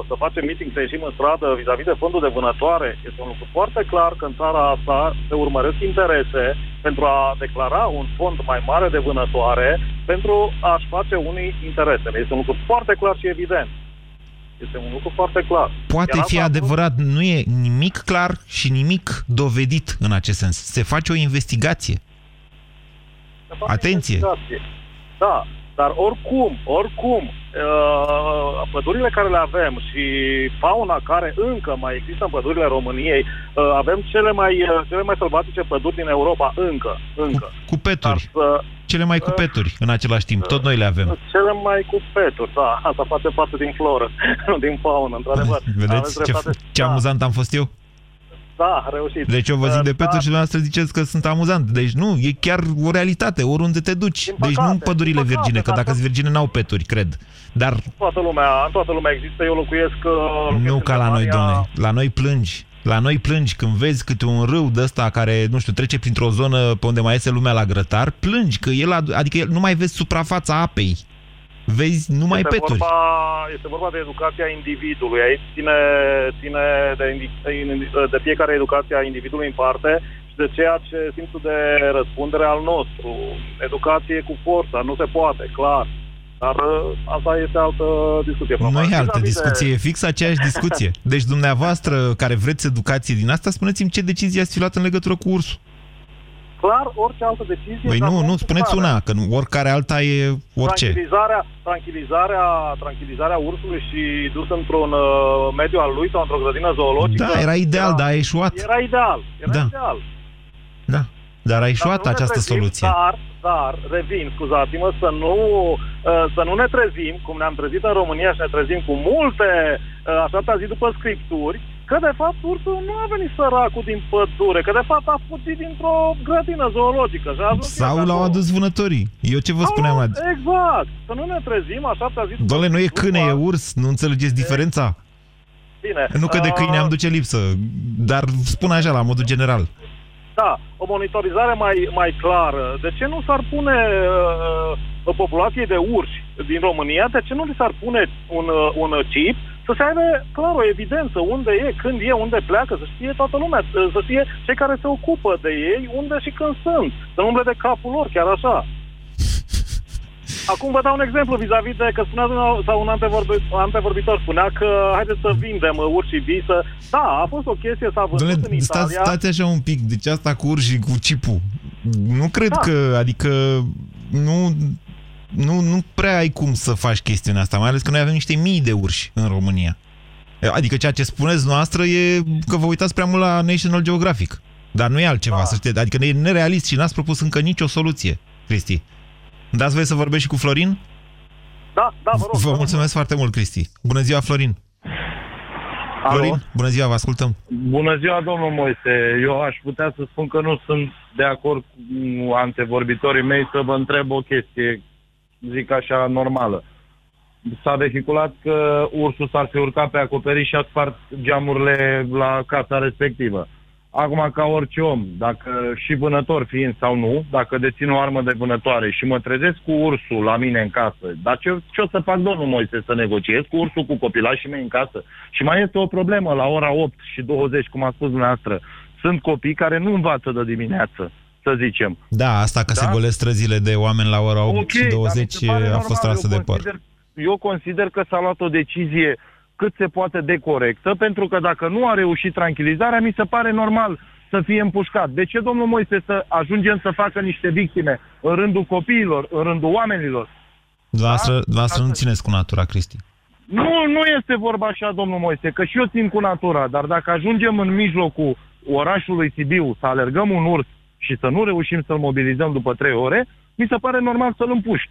să facem meeting, să ieșim în stradă, vis-a-vis de fondul de vânătoare, este un lucru foarte clar că în țara asta se urmăresc interese pentru a declara un fond mai mare de vânătoare pentru a-și face unii interesele. Este un lucru foarte clar și evident. Este un lucru foarte clar. Poate Iar fi asta a adevărat, nu e nimic clar și nimic dovedit în acest sens. Se face o investigație. Se face Atenție! investigație. Da, dar oricum, oricum, uh, pădurile care le avem și fauna care încă mai există în pădurile României, uh, avem cele mai, uh, cele mai sălbatice păduri din Europa, încă, încă. Cu peturi. Dar, Cele mai cu peturi în același timp. Tot noi le avem. cele mai cu peturi, da, asta face parte din floră, nu din faună, într-adevăr. Aveți Vedeți ce, dreptate. ce amuzant am fost eu? Da, reușit. Deci eu vă zic de Uh, peturi și dumneavoastră ziceți că sunt amuzant. Deci nu, e chiar o realitate, oriunde te duci. deci nu în pădurile din păcate, virgine, că dar dacă sunt virgine n-au peturi, cred. Dar Toată lumea, în toată lumea există, eu locuiesc... uh, locuiesc nu în ca la noi, Germania. domne. La noi plângi. La noi plângi când vezi câte un râu de ăsta care, nu știu, trece printr-o zonă pe unde mai iese lumea la grătar, plângi că el, adu- adică el, nu mai vezi suprafața apei. Vezi numai este peturi. Vorba, este vorba de educația individului. Aici ține, ține de, indi- de fiecare educație a individului în parte și de ceea ce simțul de răspundere al nostru. Educație cu forța, nu se poate, clar. Dar uh, asta este altă discuție. Nu probabil. e altă Vis-a-vis de- discuție, e fix aceeași discuție. Deci dumneavoastră care vreți educație din asta, spuneți-mi ce decizie ați fi luat în legătură cu ursul. Clar, orice altă decizie... Păi dar nu, nu, orice spuneți care. una, că nu- oricare alta e orice. Tranquilizarea, tranquilizarea, tranquilizarea ursului și dus într-un uh, mediu al lui sau într-o grădină zoologică. Da, era ideal, dar a eșuat. Era ideal, era Da. ideal. Da, dar a ieșuat Dar să nu ne această trezim, soluție. Dar, dar, revin, scuzați-mă, să nu, uh, să nu ne trezim, cum ne-am trezit în România și ne trezim cu multe, uh, așa te zi după scripturi, că de fapt ursul nu a venit săracul din pădure, că de fapt a fugit dintr-o grădină zoologică. Și a ajuns Sau el l-au acolo. adus vânătorii. Eu ce vă spuneam? Sau, Exact. Să nu ne trezim, așa te-a zis. Doamne, nu e câine, e urs, nu înțelegeți diferența? Bine. Nu că de câine uh, am duce lipsă, dar spun așa, la modul general. Da, o monitorizare mai, mai clară. De ce nu s-ar pune uh, populației de urși din România, de ce nu li s-ar pune un, uh, un chip să se aibă clar o evidență unde e, când e, unde pleacă, să știe toată lumea, uh, să știe cei care se ocupă de ei, unde și când sunt, să nu umble de capul lor, chiar așa. Acum vă dau un exemplu vis-a-vis de că spunea dumneavoastră- sau un antevorbitor, antevorbitor spunea că haideți să vindem uh, urși vii să... Da, a fost o chestie, s-a văzut Doamne, în stați, Italia. stați așa un pic, deci asta cu urși și cu cipul. Nu cred Da. că, adică, nu, nu, nu prea ai cum să faci chestiunea asta, mai ales că noi avem niște mii de urși în România. Adică ceea ce spuneți noastră e că vă uitați prea mult la National Geographic. Dar nu e altceva, da. să știți. Adică e nerealist și n-ați propus încă nicio soluție, Cristi. Dați voie să vorbesc și cu Florin? Da, da, vă rog. Vă mulțumesc foarte mult, Cristi. Bună ziua, Florin. Alo? Florin, bună ziua, vă ascultăm. Bună ziua, domnul Moise. Eu aș putea să spun că nu sunt de acord cu antevorbitorii mei să vă întreb o chestie, zic așa, normală. S-a vehiculat că ursul s-ar fi urcat pe acoperiș și a spart geamurile la casa respectivă. Acum, ca orice om, dacă și vânător fiind sau nu, dacă dețin o armă de vânătoare și mă trezesc cu ursul la mine în casă, dar ce, ce o să fac, domnul Moise, să negociez cu ursul, cu copilașii mei în casă? Și mai este o problemă, la ora 8 și 20, cum a spus dumneavoastră, sunt copii care nu învață de dimineață, să zicem. Da, asta că Da? se golesc străzile de oameni la ora 8 Ok, și dar 20 mi se pare a normal, fost trasă eu de păr. consider- Eu consider că s-a luat o decizie cât se poate de corectă, pentru că dacă nu a reușit tranquilizarea, mi se pare normal să fie împușcat. De ce, domnul Moise, să ajungem să facă niște victime în rândul copiilor, în rândul oamenilor? Dumneavoastră, Da? dumneavoastră nu țineți cu natura, Cristi. Nu, nu este vorba așa, domnul Moise, că și eu țin cu natura, dar dacă ajungem în mijlocul orașului Sibiu să alergăm un urs și să nu reușim să-l mobilizăm după trei ore, mi se pare normal să-l împuști.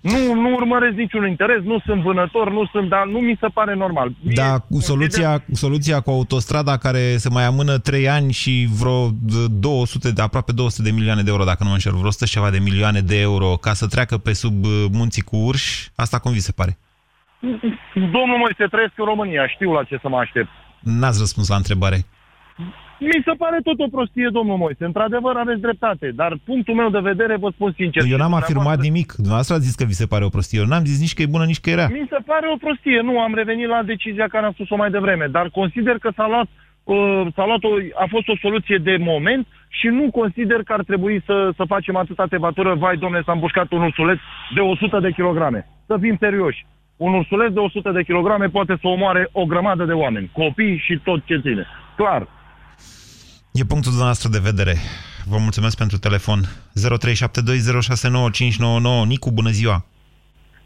Nu, nu urmăresc niciun interes, nu sunt vânător, nu sunt, dar nu mi se pare normal. Da, cu soluția, soluția cu autostrada care se mai amână 3 ani și vreo 200, de aproape 200 de milioane de euro, dacă nu mă înșel, vreo 100 și ceva de milioane de euro ca să treacă pe sub uh, munții cu urși, asta cum vi se pare? Domnul Moise, trăiesc în România, știu la ce să mă aștept. N-ați răspuns la întrebare. Mi se pare tot o prostie, domnul Moise. Într-adevăr, aveți dreptate, dar punctul meu de vedere, vă spun sincer... Eu n-am și afirmat nimic. Dumneavoastră ați zis că vi se pare o prostie. Eu n-am zis nici că e bună, nici că e rea. Mi se pare o prostie. Nu, am revenit la decizia care am spus-o mai devreme, dar consider că s-a luat, uh, s-a luat o, a fost o soluție de moment și nu consider că ar trebui să, să facem atâta tevatură. Vai, domne, s-a îmbușcat un ursuleț de 100 de kilograme. Să fim serioși. un ursuleț de 100 de kilograme poate să omoare o grămadă de oameni, copii și tot ce ține. Clar. E punctul dumneavoastră de vedere. Vă mulțumesc pentru telefon. 0372069599. Nicu, bună ziua!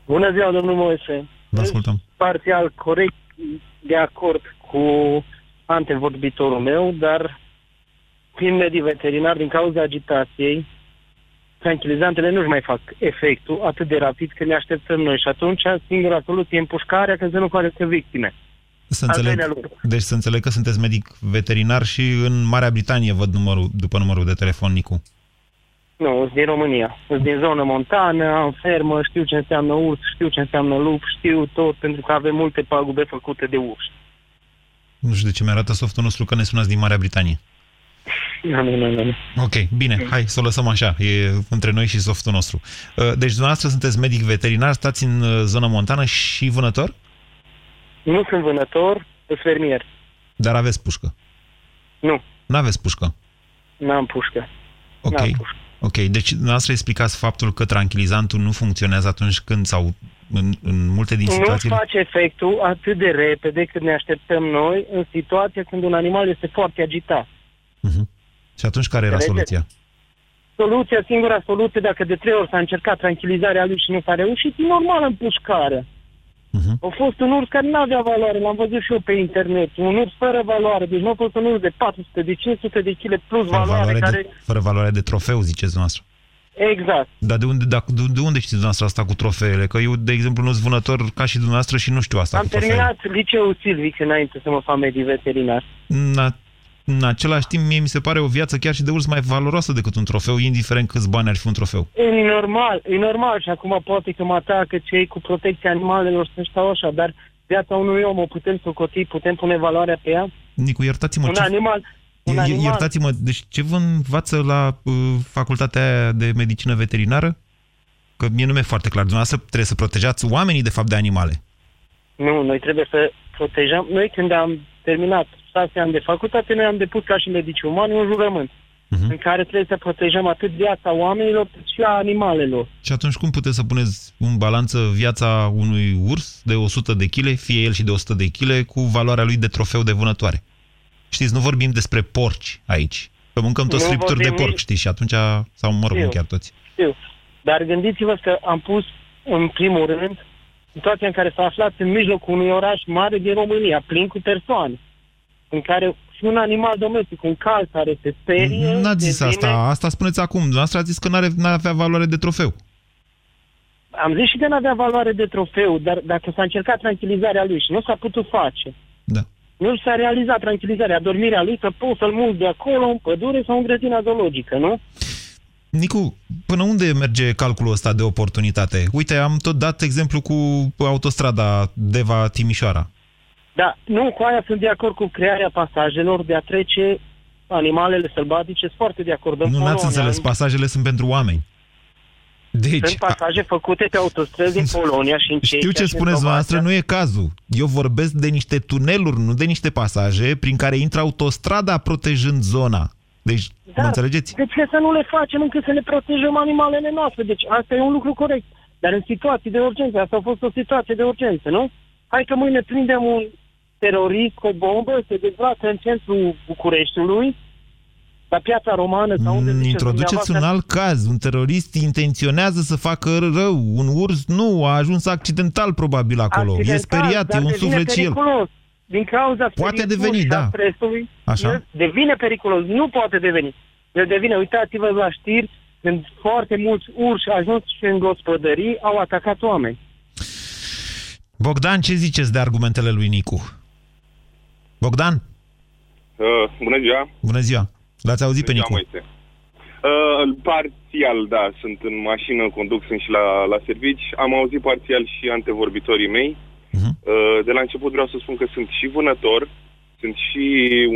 Bună ziua, domnul Moise. Vă ascultăm. Parțial corect de acord cu antevorbitorul meu, dar fiind medic veterinar, din cauza agitației, tranquilizantele nu-și mai fac efectul atât de rapid când ne așteptăm noi și atunci singura soluție e împușcarea când se nu coarece victime. Să înțeleg, deci să înțeleg că sunteți medic veterinar și în Marea Britanie văd numărul, după numărul de telefon, Nicu. Nu, sunt din România. Sunt din zonă montană, am fermă, știu ce înseamnă urs, știu ce înseamnă lup, știu tot, pentru că avem multe pagube făcute de urs. Nu știu de ce mi-arată softul nostru că ne sunați din Marea Britanie. Nu, nu, nu, nu. Ok, bine, hai să o lăsăm așa, e între noi și softul nostru. Uh, Deci dumneavoastră sunteți medic veterinar, stați în uh, zonă montană și vânător? Nu sunt vânător, sunt fermier. Dar aveți pușcă. Nu, N-aveți pușcă. n-am pușcă. Ok. N-am pușcă. Ok, deci dumneavoastră explicați faptul că tranquilizantul nu funcționează atunci când sau în, în multe din Nu situații... face efectul atât de repede cât ne așteptăm noi în situația când un animal este foarte agitat. Și atunci care era Înțelegeți? soluția? Soluția, singura soluție, dacă de trei ori s-a încercat tranquilizarea lui și nu s-a reușit, e normal împușcarea. A fost un urs care nu avea valoare, l-am văzut și eu pe internet. Un urs fără valoare, deci nu a fost un urs de 400, de 500 de kg plus Fără valoare, valoare, care... de, fără valoare de trofeu, ziceți dumneavoastră. Exact. Dar de unde, da, de, de unde știți dumneavoastră asta cu trofeele? Că eu, de exemplu, nu sunt vânător ca și dumneavoastră și nu știu asta Am cu trofeele. terminat liceul Silvic înainte să mă fac medic veterinar. În, a, în același timp, mie mi se pare o viață chiar și de urs mai valoroasă decât un trofeu, indiferent câți bani ar fi un trofeu. E normal, e normal și acum poate că mă atacă cei cu protecția animalelor să stau așa, dar viața unui om o putem socoti, putem pune valoarea pe ea? Nicu, iertați-mă, Un ce, animal, un ier- animal, iertați-mă, deci ce vă învață la uh, facultatea aia de medicină veterinară? Că mie nu mi-e foarte clar. Dumneavoastră trebuie să protejați oamenii, de fapt, de animale. Nu, noi trebuie să protejăm. Noi când am terminat șase ani de facultate, noi am depus ca și medici umani un jurământ Mhm. în care trebuie să protejăm atât viața oamenilor cât și a animalelor. Și atunci cum puteți să puneți în balanță viața unui urs de 100 de kg, fie el și de 100 de kg, cu valoarea lui de trofeu de vânătoare? Știți, nu vorbim despre porci aici. Că mâncăm toți Nu fripturi de vorbim porc, nici- știți, și atunci, sau mă rog, nu Eu. chiar toți. Știu. Dar gândiți-vă că am pus, în primul rând, situația în care s-a aflat în mijlocul unui oraș mare din România, plin cu persoane, în care și un animal domestic, un cal care se sperie... N-ați zis devine- asta, asta spuneți acum. Dumneavoastră ați zis că n-are, n-avea valoare de trofeu. Am zis și că nu avea valoare de trofeu, dar dacă s-a încercat tranquilizarea lui și nu s-a putut face, Da. nu s-a realizat tranquilizarea, dormirea lui, să poți să-l mulți de acolo, în pădure sau în grădina zoologică, nu? Nicu, până unde merge calculul ăsta de oportunitate? Uite, am tot dat exemplu cu autostrada Deva-Timișoara. Da, nu, cu aia sunt de acord cu crearea pasajelor, de a trece animalele sălbatice, sunt foarte de acord. În Nu n-ați Polonia, înțeles, pasajele sunt pentru oameni. Deci, Sunt pasaje făcute pe autostrăzi din Polonia și în Cehia Știu ce și în spuneți Slovacia. dumneavoastră, nu e cazul. Eu vorbesc de niște tuneluri, nu de niște pasaje prin care intră autostrada protejând zona. Deci, Da, mă înțelegeți? De ce să nu le facem încât să ne protejăm animalele noastre? Deci asta e un lucru corect. Dar în situații de urgență, asta a fost o situație de urgență, nu? Hai că mâine prindem un terorist cu o bombă, se dezbrață în centrul Bucureștiului, la piața romană sau unde Mm, ziceți Introduceți un dumneavoastră. alt caz. Un terorist intenționează să facă rău. Un urs nu, a ajuns accidental probabil acolo. Accidental, e speriat, e dar un devine suflet și el. periculos. Din cauza Poate spiritului deveni, și a da. stresului, Așa. el devine periculos. Nu poate deveni. El devine, uitați-vă la știri, când foarte mulți urși ajuns și în gospodării au atacat oameni. Bogdan, ce ziceți de argumentele lui Nicu? Bogdan, Uh, bună ziua! bună ziua. L-ați auzit pe Bună Nicu? ziua, Moise. Uh, parțial, da, sunt în mașină, conduc, sunt și la, la servici. Am auzit parțial și antevorbitorii mei. Mhm. Uh, de la început vreau să spun că sunt și vânător, sunt și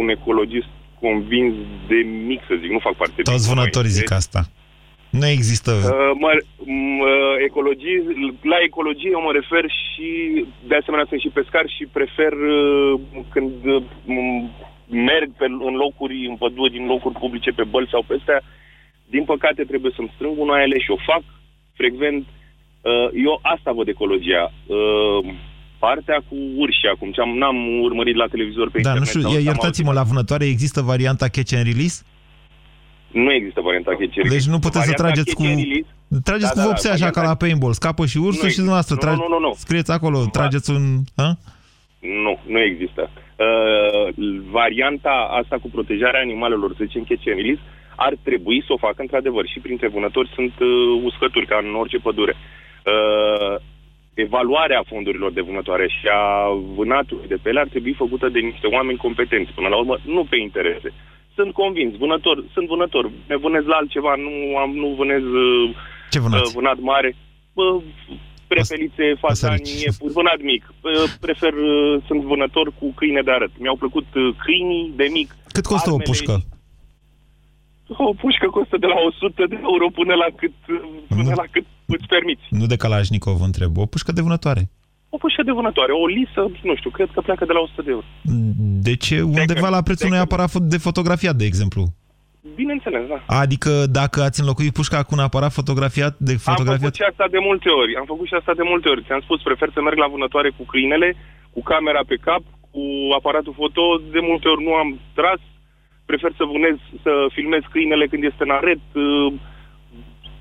un ecologist convins de mic, să zic, nu fac parte Toți din vânătorii ONG. zic asta. Nu există... Uh, mă, m, uh, ecologii, la ecologie eu mă refer și, de asemenea, sunt și pescar și prefer uh, când uh, m, merg pe, în locuri, în păduri, în locuri publice, pe băl sau pe astea, din păcate trebuie să-mi strâng gunoaiele și o fac frecvent. Uh, eu asta văd ecologia. Uh, partea cu urși acum, ce am, n-am urmărit la televizor pe Da, internet. nu știu, sau- iertați-mă, la vânătoare există varianta catch and release? Nu există varianta catch and Deci nu puteți să Varianta trageți cu... catch and release, Trageți Da, cu da, da, vopsea așa ca varianta- la paintball. Scapă și ursul Nu și dumneavoastră. există. Nu, trage- nu, nu, nu. Scrieți acolo, trageți un... Ha? Nu, nu există. Uh, varianta asta cu protejarea animalelor, să zicem catch and release, ar trebui să o facă într-adevăr. Și printre vânători sunt uh, uscături, ca în orice pădure. Uh, evaluarea fondurilor de vânătoare și a vânatului de pele ar trebui făcută de niște oameni competenți, până la urmă, nu pe interese. Sunt convins, vânător, sunt vânător, ne vânez la altceva, nu, am, nu vânez uh, Ce vânați? uh, vânat mare. Bă, prefelițe, fazani, iepuri, vânat mic. Uh, Prefer, uh, sunt vânător cu câine de arăt. Mi-au plăcut uh, câinii de mic. Cât costă o armele pușcă? O pușcă costă de la 100 de euro până la cât, până la cât îți permiți. Nu de Kalashnikov întreb, o pușcă de vânătoare. O pușcă de vânătoare, o lisă, nu știu, cred că pleacă de la 100 de euro. De ce? Undeva la prețul unui aparat fo- de fotografiat, de exemplu. Bineînțeles, da. Adică dacă ați înlocuit pușca cu un aparat fotografiat, de Am fotografiat... făcut și asta de multe ori. Am făcut și asta de multe ori. Ți-am spus, prefer să merg la vânătoare cu câinele, cu camera pe cap, cu aparatul foto. De multe ori nu am tras. Prefer să vânez, să filmez câinele când este în aret.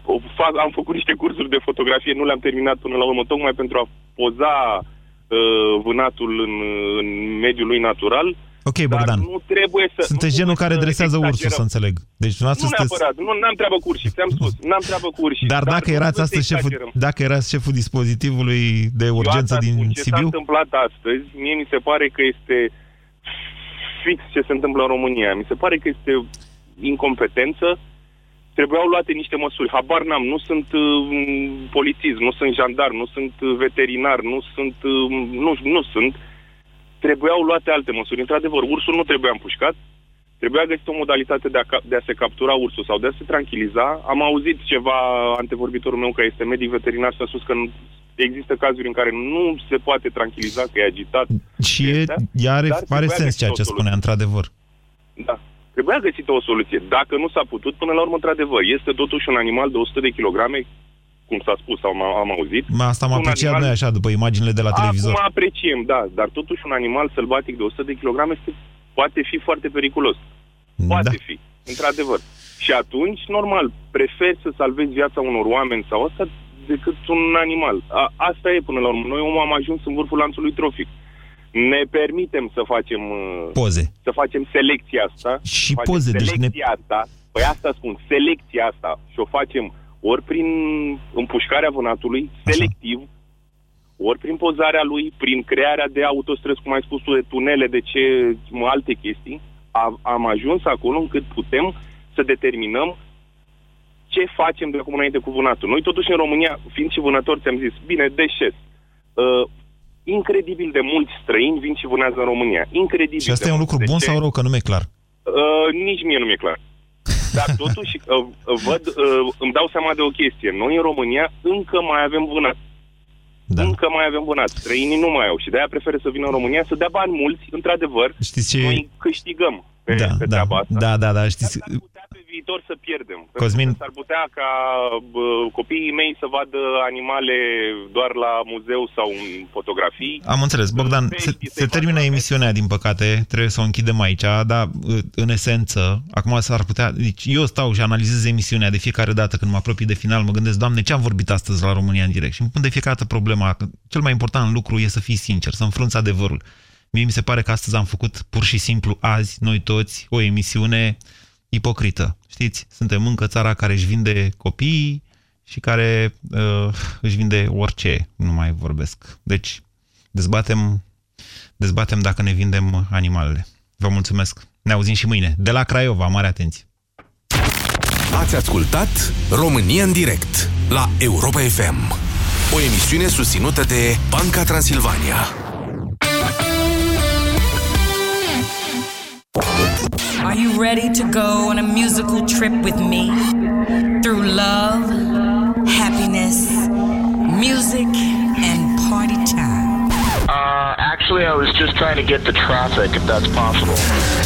Uh, o fac, am făcut niște cursuri de fotografie, nu le-am terminat până la urmă, tocmai pentru a poza uh, vânatul în, în mediul lui natural. Ok, Bogdan. Nu trebuie să... Sunteți nu genul trebuie care să dresează ursul, exagerăm. să înțeleg. Deci Nu dumneavoastră sunteți... neapărat, nu am treabă cu urși, ți-am spus, n-am treabă cu urși. Dar dacă nu erați trebuie să astăzi șeful, exagerăm. dacă erați șeful dispozitivului de urgență Eu asta din spun, ce s-a Sibiu, întâmplat astăzi, mie mi se pare că este fix ce se întâmplă în România. Mi se pare că este incompetență. Trebuiau luate niște măsuri. Habar n-am, nu sunt uh, polițist, nu sunt jandar, nu sunt uh, veterinar, nu sunt... Uh, nu, nu sunt. Trebuiau luate alte măsuri. Într-adevăr, ursul nu trebuia împușcat. Trebuia găsit o modalitate de a, ca- de a se captura ursul sau de a se tranquiliza. Am auzit ceva, antevorbitorul meu, că este medic veterinar, și a spus că nu- există cazuri în care nu se poate tranquiliza, că e agitat. și e, ea are, dar are trebuia sens găsit ceea o ce soluție. spunea, într-adevăr. Da. Trebuia găsită o soluție. Dacă nu s-a putut, până la urmă, într-adevăr, este totuși un animal de 100 de kilograme, cum s-a spus sau am, am auzit. Ma, Asta am Un apreciat animal- noi așa, după imaginile de la televizor. Acum apreciem, da, dar totuși un animal sălbatic de 100 de kilograme este, poate fi foarte periculos. Poate Da. fi, într-adevăr. Și atunci, normal, prefer să salvezi viața unor oameni sau asta decât un animal. A, asta e până la urmă. Noi omul am ajuns în vârful lanțului trofic. Ne permitem să facem uh, Poze. să facem selecția asta. Și facem poze, deci selecția asta. Păi asta spun, selecția asta și o facem ori prin împușcarea vânatului, selectiv, ori prin pozarea lui, prin crearea de autostrăzi, cum ai spus tu, de tunele, de ce alte chestii, am, am ajuns acolo încât putem să determinăm ce facem de acum înainte cu vânatul. Noi totuși în România, fiind și vânători, ți-am zis, bine, deșes. Uh, incredibil de mulți străini vin și vânează în România. Incredibil Și asta de e un mulți. lucru De bun ce? sau rău, că nu mi-e clar. Uh, nici mie nu mi-e clar. Dar totuși uh, văd, uh, îmi dau seama de o chestie. Noi în România încă mai avem vânat. Da. Încă mai avem vânat. Străinii nu mai au și de-aia preferă să vină în România să dea bani mulți, într-adevăr. Știți ce... Noi câștigăm pe, Da, pe da, treaba asta. da, da, da, știți... Pe viitor să pierdem. Cosmin- Pentru că S-ar putea ca bă, copiii mei să vadă animale doar la muzeu sau în fotografii. Am înțeles. Bogdan, se, se termină emisiunea, din păcate, trebuie să o închidem aici, dar în esență, acum s-ar putea... Deci eu stau și analizez emisiunea de fiecare dată când mă apropii de final, mă gândesc, Doamne, ce am vorbit astăzi la România în direct? Și îmi pun de fiecare dată problema că cel mai important lucru e să fii sincer, să înfrunți adevărul. Mie mi se pare că astăzi am făcut pur și simplu azi, noi toți, o emisiune ipocrită. Știți, suntem încă țara care își vinde copiii și care uh, își vinde orice, nu mai vorbesc. Deci, dezbatem, dezbatem dacă ne vindem animalele. Vă mulțumesc. Ne auzim și mâine. De la Craiova, mare atenție. Ați ascultat România în direct la Europa FM. O emisiune susținută de Banca Transilvania. You ready to go on a musical trip with me? Through love, happiness, music, and party time. Uh, actually, I was just trying to get the traffic, if that's possible.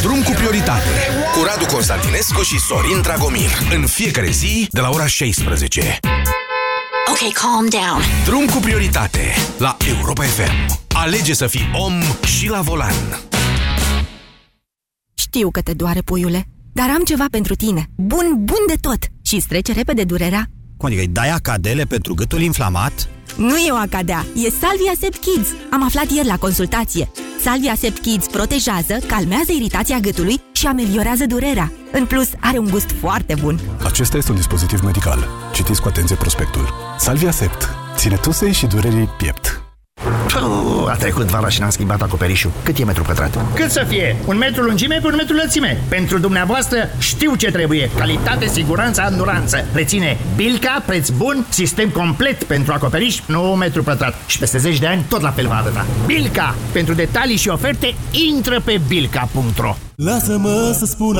Drum cu prioritate cu Radu Constantinescu și Sorin Dragomir în fiecare zi de la ora 16. Okay, calm down. Drum cu prioritate la Europa FM. Alege să fii om și la volan. Știu că te doare, puiule, dar am ceva pentru tine. Bun, bun de tot. Și îți trece repede durerea. Cum adică îi dai acadele pentru gâtul inflamat? Nu e o acadea, e Salvia Sept Kids. Am aflat ieri la consultație. Salvia Sept Kids protejează, calmează iritația gâtului și ameliorează durerea. În plus, are un gust foarte bun. Acesta este un dispozitiv medical. Citiți cu atenție prospectul. Salvia Sept. Ține tusei și durerii piept. Puh, a trecut vara și n-am schimbat acoperișul. Cât e metru pătrat? Cât să fie? Un metru lungime pe un metru lățime. Pentru dumneavoastră știu ce trebuie. Calitate, siguranță, anduranță. Reține Bilca, preț bun, sistem complet pentru acoperiș, nu metru pătrat. Și peste 10 de ani tot la fel va arăta. Bilca! Pentru detalii și oferte, intră pe bilca.ro Lasă-mă să spun